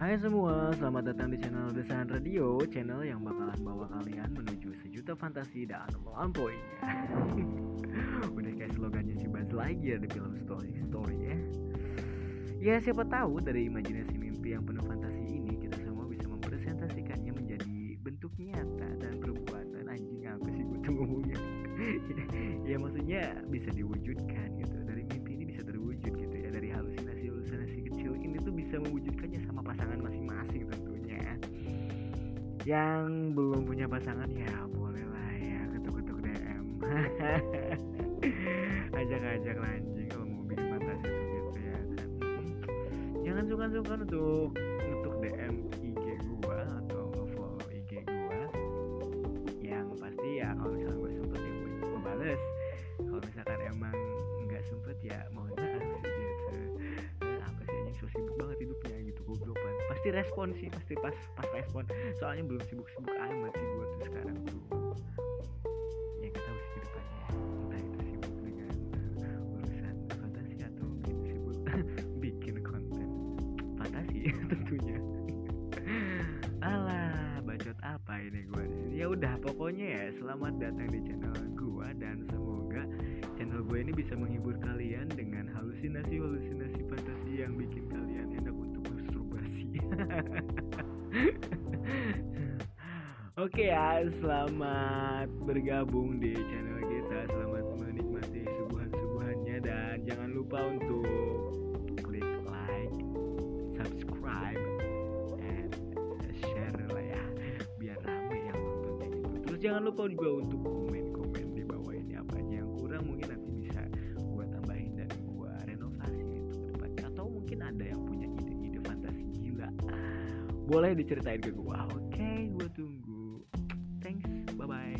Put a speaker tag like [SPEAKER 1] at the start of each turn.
[SPEAKER 1] Hai semua, selamat datang di channel Desain Radio Channel yang bakalan bawa kalian menuju sejuta fantasi dan melampauinya. Udah kayak slogannya si Buzz Lightyear di film Story Story ya. Ya siapa tahu dari imajinasi mimpi yang penuh fantasi ini Kita semua bisa mempresentasikannya menjadi bentuk nyata dan perbuatan. Anjing apa sih gue tuh ngomongnya? Ya maksudnya bisa diwujudkan gitu. Dari mimpi ini bisa terwujud gitu ya. Dari halusinasi-halusinasi kecil ini tuh bisa mewujudkannya Yang belum punya pasangan ya boleh lah ya ketuk-ketuk DM Ajak-ajak anjing kalau mau bikin fantasi gitu ya kan. Jangan sungkan-sungkan untuk untuk DM IG gua atau follow IG gua. Yang pasti ya kalau misalnya gue sempet ya gue bales Kalau misalkan emang nggak sempet ya mohon pasti respon sih pasti pas pas respon. Soalnya belum sibuk-sibuk amat sih gue tuh sekarang tuh. Ya nggak tahu sih ke depannya entah itu sibuk dengan urusan fantasi atau mungkin sibuk bikin konten. Fantasi tentunya. Alah bacot apa ini gue ya udah pokoknya ya selamat datang di channel gue dan semoga channel gue ini bisa menghibur kalian dengan halusinasi halusinasi fantasi yang bikin Oke ya, selamat bergabung di channel kita. Selamat menikmati suguhan-suguhannya dan jangan lupa untuk klik like, subscribe, and share lah ya, biar rame yang nontonnya gitu. Terus jangan lupa juga untuk komen-komen di bawah ini apa aja yang kurang mungkin nanti bisa gua tambahin dan gua renovasi itu. Atau mungkin ada yang punya boleh diceritain ke gua. Oke gua tunggu. Thanks. Bye bye